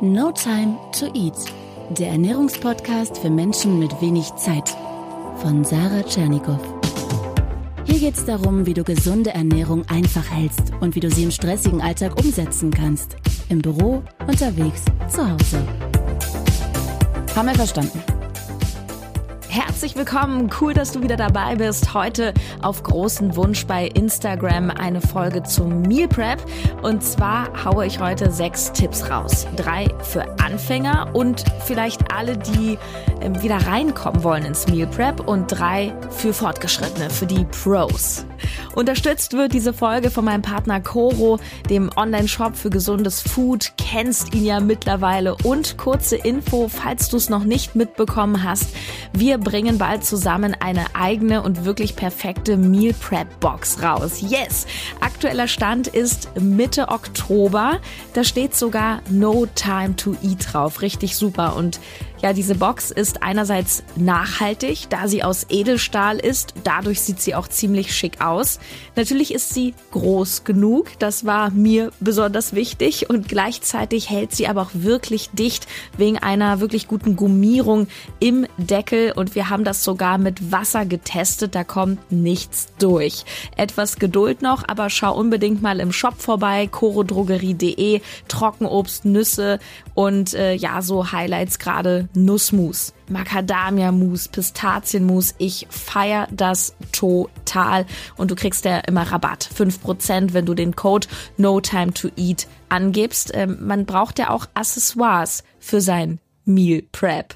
No Time to Eat, der Ernährungspodcast für Menschen mit wenig Zeit von Sarah Tschernikow. Hier geht es darum, wie du gesunde Ernährung einfach hältst und wie du sie im stressigen Alltag umsetzen kannst. Im Büro, unterwegs, zu Hause. Haben wir verstanden? Herzlich willkommen, cool, dass du wieder dabei bist. Heute auf großen Wunsch bei Instagram eine Folge zum Meal Prep. Und zwar haue ich heute sechs Tipps raus. Drei für Anfänger und vielleicht alle, die ähm, wieder reinkommen wollen ins Meal Prep und drei für Fortgeschrittene, für die Pros. Unterstützt wird diese Folge von meinem Partner Coro, dem Online-Shop für gesundes Food. Kennst ihn ja mittlerweile. Und kurze Info, falls du es noch nicht mitbekommen hast. Wir bringen bald zusammen eine eigene und wirklich perfekte Meal Prep Box raus. Yes! Aktueller Stand ist Mitte Oktober. Da steht sogar No Time to Eat drauf. Richtig super. Und ja, diese Box ist einerseits nachhaltig, da sie aus Edelstahl ist. Dadurch sieht sie auch ziemlich schick aus. Natürlich ist sie groß genug. Das war mir besonders wichtig. Und gleichzeitig hält sie aber auch wirklich dicht wegen einer wirklich guten Gummierung im Deckel. Und wir haben das sogar mit Wasser getestet. Da kommt nichts durch. Etwas Geduld noch, aber schau unbedingt mal im Shop vorbei. chorodrogerie.de. Trockenobst, Nüsse und äh, ja, so Highlights gerade Nussmus, Macadamia-Mus, Pistazienmus. Ich feier das total. Und du kriegst ja immer Rabatt. 5%, wenn du den Code No Time to Eat angibst. Ähm, man braucht ja auch Accessoires für sein Meal Prep.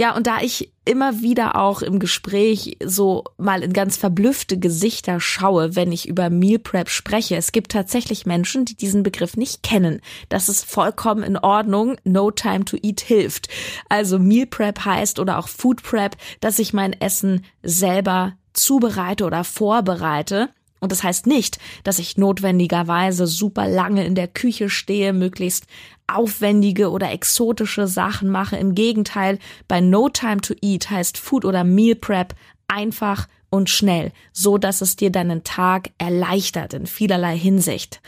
Ja, und da ich immer wieder auch im Gespräch so mal in ganz verblüffte Gesichter schaue, wenn ich über Meal Prep spreche. Es gibt tatsächlich Menschen, die diesen Begriff nicht kennen. Das ist vollkommen in Ordnung. No time to eat hilft. Also Meal Prep heißt oder auch Food Prep, dass ich mein Essen selber zubereite oder vorbereite und das heißt nicht, dass ich notwendigerweise super lange in der Küche stehe, möglichst aufwendige oder exotische Sachen mache. Im Gegenteil, bei No Time to Eat heißt Food oder Meal Prep einfach und schnell, so dass es dir deinen Tag erleichtert in vielerlei Hinsicht.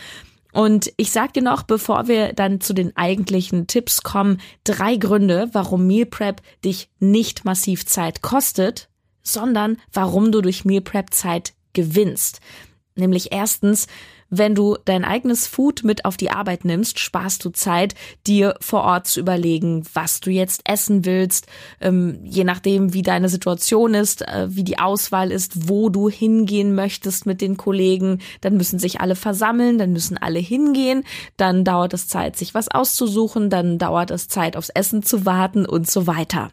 Und ich sag dir noch, bevor wir dann zu den eigentlichen Tipps kommen, drei Gründe, warum Meal Prep dich nicht massiv Zeit kostet, sondern warum du durch Meal Prep Zeit gewinnst. Nämlich erstens, wenn du dein eigenes Food mit auf die Arbeit nimmst, sparst du Zeit, dir vor Ort zu überlegen, was du jetzt essen willst, ähm, je nachdem, wie deine Situation ist, äh, wie die Auswahl ist, wo du hingehen möchtest mit den Kollegen. Dann müssen sich alle versammeln, dann müssen alle hingehen, dann dauert es Zeit, sich was auszusuchen, dann dauert es Zeit, aufs Essen zu warten und so weiter.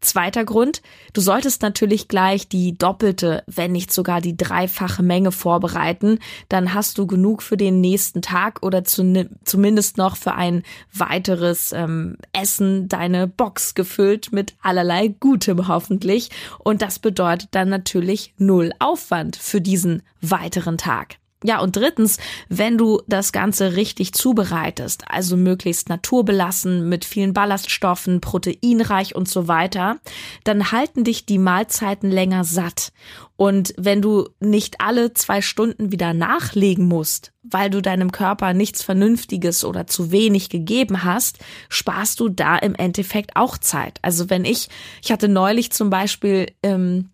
Zweiter Grund, du solltest natürlich gleich die doppelte, wenn nicht sogar die dreifache Menge vorbereiten. Dann hast du genug für den nächsten Tag oder zu, zumindest noch für ein weiteres ähm, Essen deine Box gefüllt mit allerlei Gutem hoffentlich. Und das bedeutet dann natürlich null Aufwand für diesen weiteren Tag. Ja, und drittens, wenn du das Ganze richtig zubereitest, also möglichst naturbelassen, mit vielen Ballaststoffen, proteinreich und so weiter, dann halten dich die Mahlzeiten länger satt. Und wenn du nicht alle zwei Stunden wieder nachlegen musst, weil du deinem Körper nichts Vernünftiges oder zu wenig gegeben hast, sparst du da im Endeffekt auch Zeit. Also wenn ich, ich hatte neulich zum Beispiel, ähm,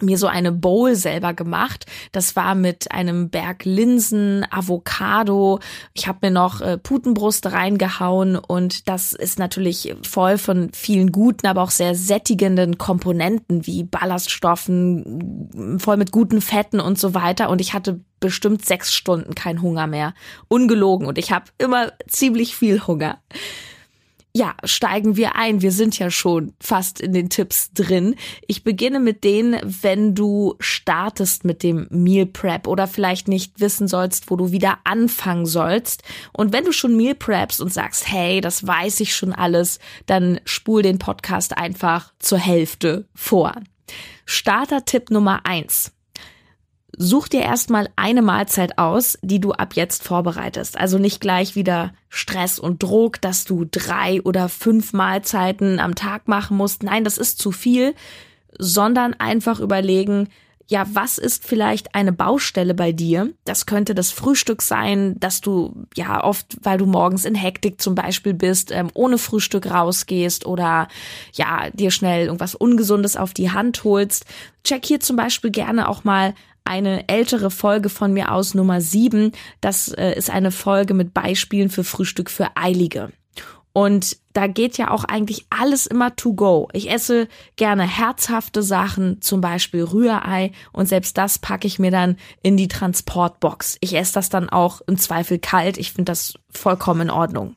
mir so eine Bowl selber gemacht. Das war mit einem Berg Linsen, Avocado. Ich habe mir noch äh, Putenbrust reingehauen und das ist natürlich voll von vielen guten, aber auch sehr sättigenden Komponenten wie Ballaststoffen, voll mit guten Fetten und so weiter. Und ich hatte bestimmt sechs Stunden keinen Hunger mehr. Ungelogen. Und ich habe immer ziemlich viel Hunger ja, steigen wir ein. Wir sind ja schon fast in den Tipps drin. Ich beginne mit denen, wenn du startest mit dem Meal Prep oder vielleicht nicht wissen sollst, wo du wieder anfangen sollst. Und wenn du schon Meal Preps und sagst, hey, das weiß ich schon alles, dann spul den Podcast einfach zur Hälfte vor. Starter-Tipp Nummer eins. Such dir erstmal eine Mahlzeit aus, die du ab jetzt vorbereitest. Also nicht gleich wieder Stress und Druck, dass du drei oder fünf Mahlzeiten am Tag machen musst. Nein, das ist zu viel, sondern einfach überlegen, ja, was ist vielleicht eine Baustelle bei dir? Das könnte das Frühstück sein, dass du ja oft, weil du morgens in Hektik zum Beispiel bist, ähm, ohne Frühstück rausgehst oder ja, dir schnell irgendwas Ungesundes auf die Hand holst. Check hier zum Beispiel gerne auch mal eine ältere Folge von mir aus, Nummer sieben. Das äh, ist eine Folge mit Beispielen für Frühstück für Eilige. Und da geht ja auch eigentlich alles immer to go. Ich esse gerne herzhafte Sachen, zum Beispiel Rührei und selbst das packe ich mir dann in die Transportbox. Ich esse das dann auch im Zweifel kalt. Ich finde das vollkommen in Ordnung.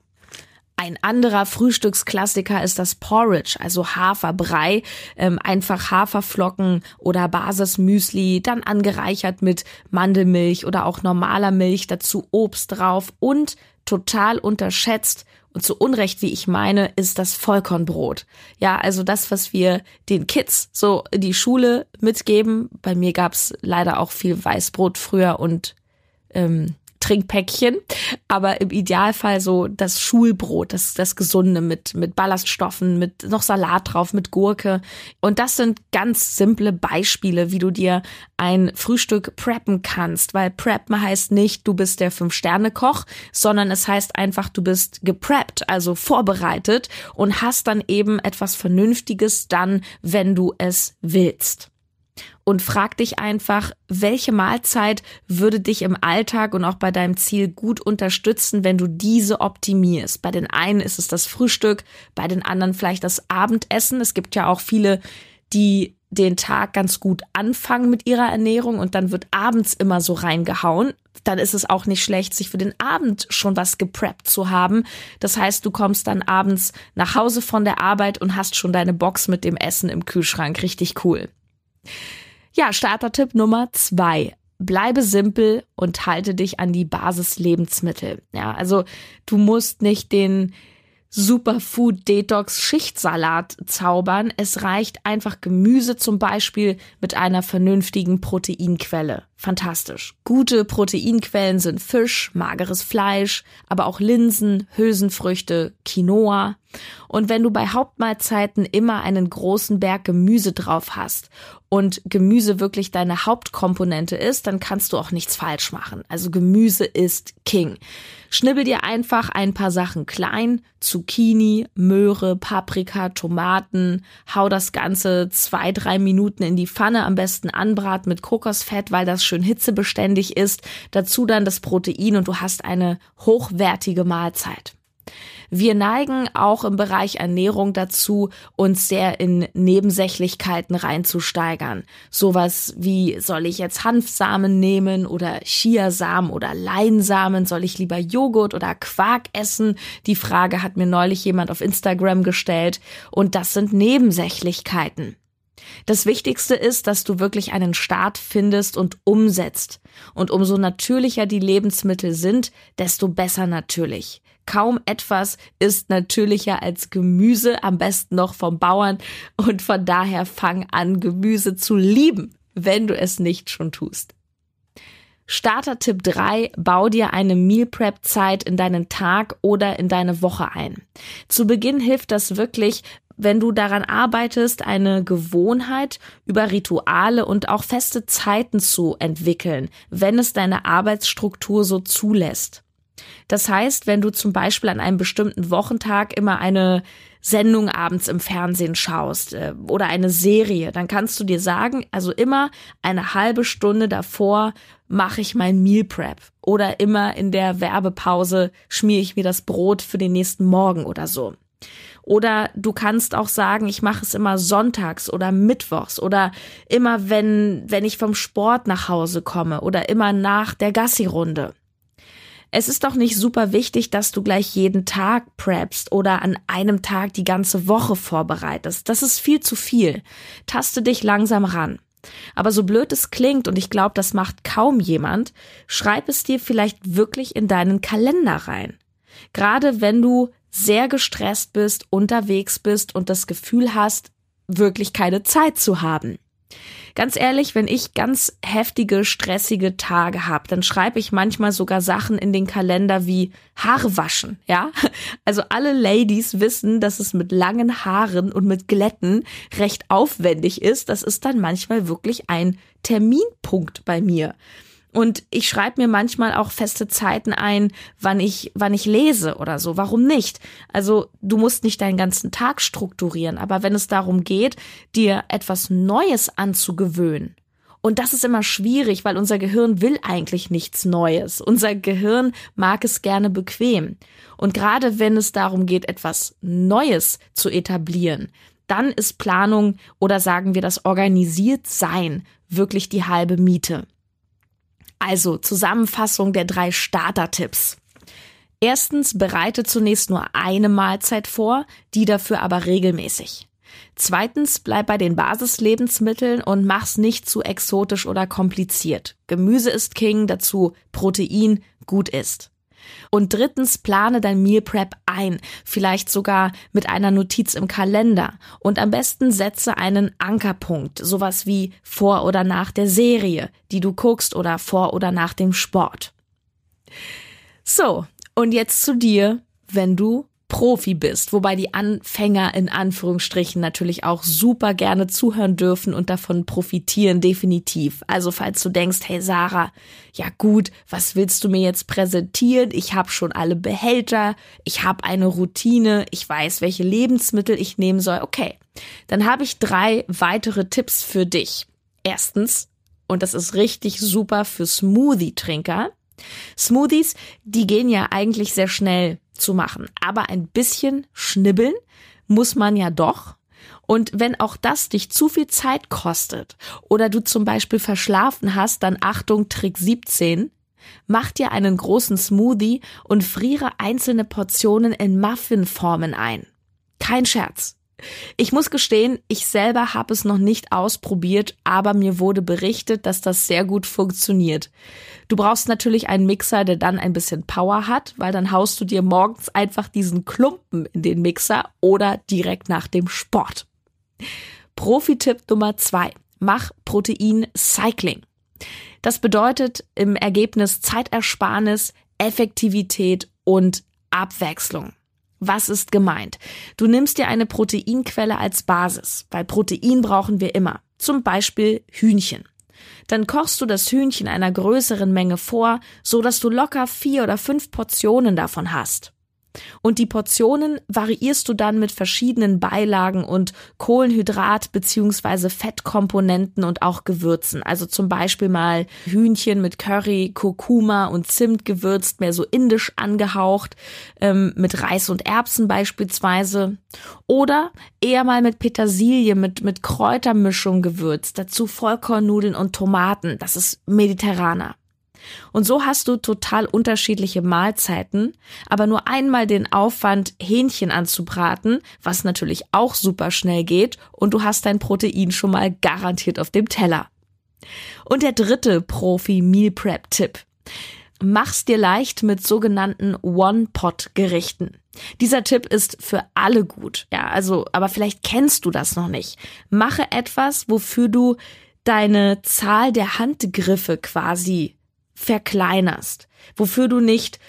Ein anderer Frühstücksklassiker ist das Porridge, also Haferbrei, ähm, einfach Haferflocken oder Basismüsli, dann angereichert mit Mandelmilch oder auch normaler Milch, dazu Obst drauf und total unterschätzt und zu Unrecht, wie ich meine, ist das Vollkornbrot. Ja, also das, was wir den Kids so in die Schule mitgeben. Bei mir gab's leider auch viel Weißbrot früher und ähm, Trinkpäckchen, aber im Idealfall so das Schulbrot, das, das Gesunde mit, mit Ballaststoffen, mit noch Salat drauf, mit Gurke. Und das sind ganz simple Beispiele, wie du dir ein Frühstück preppen kannst, weil preppen heißt nicht, du bist der Fünf-Sterne-Koch, sondern es heißt einfach, du bist gepreppt, also vorbereitet und hast dann eben etwas Vernünftiges dann, wenn du es willst und frag dich einfach, welche Mahlzeit würde dich im Alltag und auch bei deinem Ziel gut unterstützen, wenn du diese optimierst. Bei den einen ist es das Frühstück, bei den anderen vielleicht das Abendessen. Es gibt ja auch viele, die den Tag ganz gut anfangen mit ihrer Ernährung und dann wird abends immer so reingehauen. Dann ist es auch nicht schlecht, sich für den Abend schon was gepreppt zu haben. Das heißt, du kommst dann abends nach Hause von der Arbeit und hast schon deine Box mit dem Essen im Kühlschrank. Richtig cool. Ja, Startertipp Nummer zwei. Bleibe simpel und halte dich an die Basislebensmittel. Ja, also du musst nicht den Superfood Detox Schichtsalat zaubern. Es reicht einfach Gemüse zum Beispiel mit einer vernünftigen Proteinquelle. Fantastisch. Gute Proteinquellen sind Fisch, mageres Fleisch, aber auch Linsen, Hülsenfrüchte, Quinoa. Und wenn du bei Hauptmahlzeiten immer einen großen Berg Gemüse drauf hast und Gemüse wirklich deine Hauptkomponente ist, dann kannst du auch nichts falsch machen. Also Gemüse ist King. Schnibbel dir einfach ein paar Sachen klein, Zucchini, Möhre, Paprika, Tomaten, hau das Ganze zwei, drei Minuten in die Pfanne, am besten anbraten mit Kokosfett, weil das schön hitzebeständig ist. Dazu dann das Protein und du hast eine hochwertige Mahlzeit. Wir neigen auch im Bereich Ernährung dazu, uns sehr in Nebensächlichkeiten reinzusteigern. Sowas wie, soll ich jetzt Hanfsamen nehmen oder Chiasamen oder Leinsamen? Soll ich lieber Joghurt oder Quark essen? Die Frage hat mir neulich jemand auf Instagram gestellt. Und das sind Nebensächlichkeiten. Das Wichtigste ist, dass du wirklich einen Start findest und umsetzt. Und umso natürlicher die Lebensmittel sind, desto besser natürlich. Kaum etwas ist natürlicher als Gemüse, am besten noch vom Bauern. Und von daher fang an, Gemüse zu lieben, wenn du es nicht schon tust. Starter-Tipp 3, bau dir eine Meal Prep Zeit in deinen Tag oder in deine Woche ein. Zu Beginn hilft das wirklich, wenn du daran arbeitest, eine Gewohnheit über Rituale und auch feste Zeiten zu entwickeln, wenn es deine Arbeitsstruktur so zulässt. Das heißt, wenn du zum Beispiel an einem bestimmten Wochentag immer eine Sendung abends im Fernsehen schaust äh, oder eine Serie, dann kannst du dir sagen, also immer eine halbe Stunde davor mache ich mein Meal Prep oder immer in der Werbepause schmiere ich mir das Brot für den nächsten Morgen oder so. Oder du kannst auch sagen, ich mache es immer sonntags oder mittwochs oder immer wenn, wenn ich vom Sport nach Hause komme oder immer nach der Gassi-Runde. Es ist doch nicht super wichtig, dass du gleich jeden Tag preppst oder an einem Tag die ganze Woche vorbereitest. Das ist viel zu viel. Taste dich langsam ran. Aber so blöd es klingt, und ich glaube, das macht kaum jemand, schreib es dir vielleicht wirklich in deinen Kalender rein. Gerade wenn du sehr gestresst bist, unterwegs bist und das Gefühl hast, wirklich keine Zeit zu haben. Ganz ehrlich, wenn ich ganz heftige, stressige Tage habe, dann schreibe ich manchmal sogar Sachen in den Kalender wie Haare waschen, ja? Also alle Ladies wissen, dass es mit langen Haaren und mit Glätten recht aufwendig ist. Das ist dann manchmal wirklich ein Terminpunkt bei mir. Und ich schreibe mir manchmal auch feste Zeiten ein, wann ich, wann ich lese oder so. Warum nicht? Also du musst nicht deinen ganzen Tag strukturieren, aber wenn es darum geht, dir etwas Neues anzugewöhnen, und das ist immer schwierig, weil unser Gehirn will eigentlich nichts Neues. Unser Gehirn mag es gerne bequem. Und gerade wenn es darum geht, etwas Neues zu etablieren, dann ist Planung oder sagen wir das organisiert sein wirklich die halbe Miete. Also Zusammenfassung der drei Starter-Tipps. Erstens, bereite zunächst nur eine Mahlzeit vor, die dafür aber regelmäßig. Zweitens, bleib bei den Basislebensmitteln und mach's nicht zu exotisch oder kompliziert. Gemüse ist King, dazu Protein gut ist. Und drittens, plane dein Meal Prep ein, vielleicht sogar mit einer Notiz im Kalender. Und am besten setze einen Ankerpunkt, sowas wie vor oder nach der Serie, die du guckst oder vor oder nach dem Sport. So, und jetzt zu dir, wenn du Profi bist, wobei die Anfänger in Anführungsstrichen natürlich auch super gerne zuhören dürfen und davon profitieren, definitiv. Also falls du denkst, hey Sarah, ja gut, was willst du mir jetzt präsentieren? Ich habe schon alle Behälter, ich habe eine Routine, ich weiß, welche Lebensmittel ich nehmen soll. Okay, dann habe ich drei weitere Tipps für dich. Erstens, und das ist richtig super für Smoothie-Trinker, Smoothies, die gehen ja eigentlich sehr schnell zu machen. Aber ein bisschen schnibbeln muss man ja doch. Und wenn auch das dich zu viel Zeit kostet oder du zum Beispiel verschlafen hast, dann Achtung, Trick 17. Mach dir einen großen Smoothie und friere einzelne Portionen in Muffinformen ein. Kein Scherz. Ich muss gestehen, ich selber habe es noch nicht ausprobiert, aber mir wurde berichtet, dass das sehr gut funktioniert. Du brauchst natürlich einen Mixer, der dann ein bisschen Power hat, weil dann haust du dir morgens einfach diesen Klumpen in den Mixer oder direkt nach dem Sport. Profi-Tipp Nummer zwei. Mach Protein Cycling. Das bedeutet im Ergebnis Zeitersparnis, Effektivität und Abwechslung. Was ist gemeint? Du nimmst dir eine Proteinquelle als Basis, weil Protein brauchen wir immer. Zum Beispiel Hühnchen. Dann kochst du das Hühnchen einer größeren Menge vor, so dass du locker vier oder fünf Portionen davon hast. Und die Portionen variierst du dann mit verschiedenen Beilagen und Kohlenhydrat- bzw. Fettkomponenten und auch Gewürzen. Also zum Beispiel mal Hühnchen mit Curry, Kurkuma und Zimt gewürzt, mehr so indisch angehaucht, ähm, mit Reis und Erbsen beispielsweise. Oder eher mal mit Petersilie, mit, mit Kräutermischung gewürzt, dazu Vollkornnudeln und Tomaten. Das ist mediterraner. Und so hast du total unterschiedliche Mahlzeiten, aber nur einmal den Aufwand, Hähnchen anzubraten, was natürlich auch super schnell geht, und du hast dein Protein schon mal garantiert auf dem Teller. Und der dritte Profi-Meal Prep-Tipp. Mach's dir leicht mit sogenannten One-Pot-Gerichten. Dieser Tipp ist für alle gut. Ja, also, aber vielleicht kennst du das noch nicht. Mache etwas, wofür du deine Zahl der Handgriffe quasi verkleinerst, wofür du nicht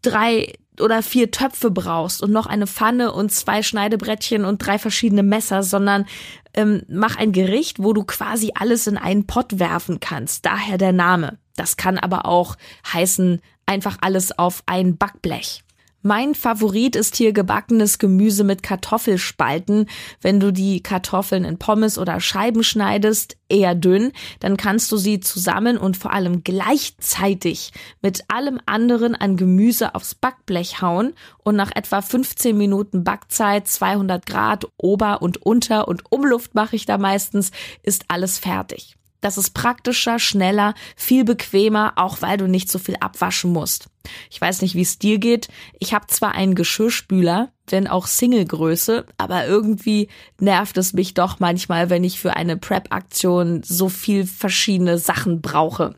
drei oder vier Töpfe brauchst und noch eine Pfanne und zwei Schneidebrettchen und drei verschiedene Messer, sondern ähm, mach ein Gericht, wo du quasi alles in einen Pott werfen kannst. Daher der Name. Das kann aber auch heißen, einfach alles auf ein Backblech. Mein Favorit ist hier gebackenes Gemüse mit Kartoffelspalten. Wenn du die Kartoffeln in Pommes oder Scheiben schneidest, eher dünn, dann kannst du sie zusammen und vor allem gleichzeitig mit allem anderen an Gemüse aufs Backblech hauen und nach etwa 15 Minuten Backzeit, 200 Grad, Ober- und Unter- und Umluft mache ich da meistens, ist alles fertig. Das ist praktischer, schneller, viel bequemer, auch weil du nicht so viel abwaschen musst. Ich weiß nicht, wie es dir geht. Ich habe zwar einen Geschirrspüler, wenn auch Single-Größe, aber irgendwie nervt es mich doch manchmal, wenn ich für eine Prep-Aktion so viel verschiedene Sachen brauche.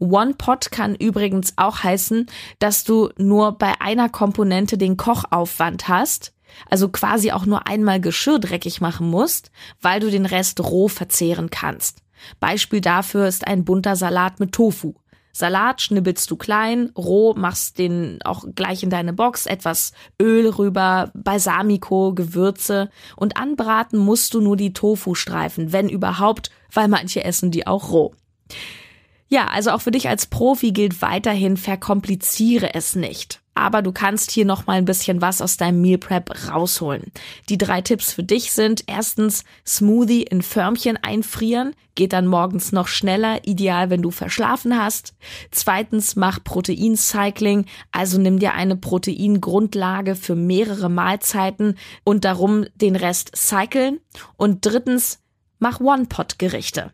One Pot kann übrigens auch heißen, dass du nur bei einer Komponente den Kochaufwand hast, also quasi auch nur einmal Geschirr dreckig machen musst, weil du den Rest roh verzehren kannst. Beispiel dafür ist ein bunter Salat mit Tofu. Salat schnibbelst du klein, roh, machst den auch gleich in deine Box, etwas Öl rüber, Balsamico, Gewürze und anbraten musst du nur die Tofu-Streifen, wenn überhaupt, weil manche essen die auch roh. Ja, also auch für dich als Profi gilt weiterhin, verkompliziere es nicht. Aber du kannst hier noch mal ein bisschen was aus deinem Meal Prep rausholen. Die drei Tipps für dich sind erstens Smoothie in Förmchen einfrieren, geht dann morgens noch schneller, ideal, wenn du verschlafen hast. Zweitens mach Proteincycling, also nimm dir eine Proteingrundlage für mehrere Mahlzeiten und darum den Rest cyclen. Und drittens mach One-Pot-Gerichte.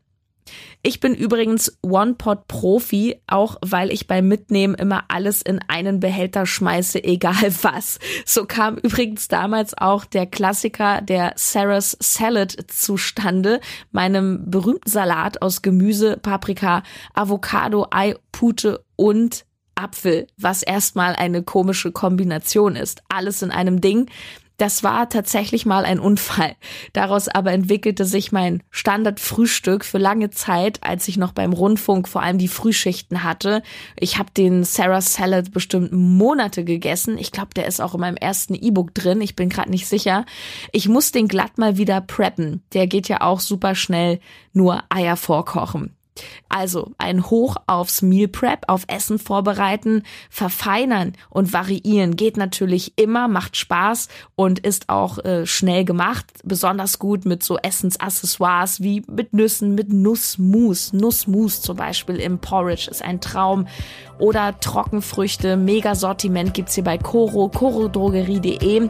Ich bin übrigens One-Pot-Profi, auch weil ich beim Mitnehmen immer alles in einen Behälter schmeiße, egal was. So kam übrigens damals auch der Klassiker der Sarah's Salad zustande, meinem berühmten Salat aus Gemüse, Paprika, Avocado, Ei, Pute und Apfel, was erstmal eine komische Kombination ist. Alles in einem Ding. Das war tatsächlich mal ein Unfall. Daraus aber entwickelte sich mein Standardfrühstück für lange Zeit, als ich noch beim Rundfunk vor allem die Frühschichten hatte. Ich habe den Sarah Salad bestimmt Monate gegessen. Ich glaube, der ist auch in meinem ersten E-Book drin. Ich bin gerade nicht sicher. Ich muss den glatt mal wieder preppen. Der geht ja auch super schnell, nur Eier vorkochen. Also ein Hoch aufs Meal Prep, auf Essen vorbereiten, verfeinern und variieren geht natürlich immer, macht Spaß und ist auch äh, schnell gemacht. Besonders gut mit so Essensaccessoires wie mit Nüssen, mit Nussmus. Nussmus zum Beispiel im Porridge ist ein Traum. Oder Trockenfrüchte, mega Sortiment gibt's hier bei Coro, corodrogerie.de.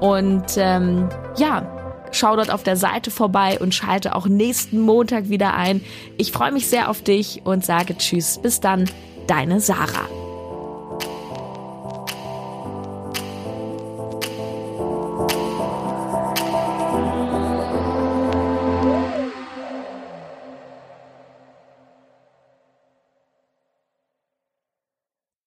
Und ähm, ja, Schau dort auf der Seite vorbei und schalte auch nächsten Montag wieder ein. Ich freue mich sehr auf dich und sage Tschüss. Bis dann, deine Sarah.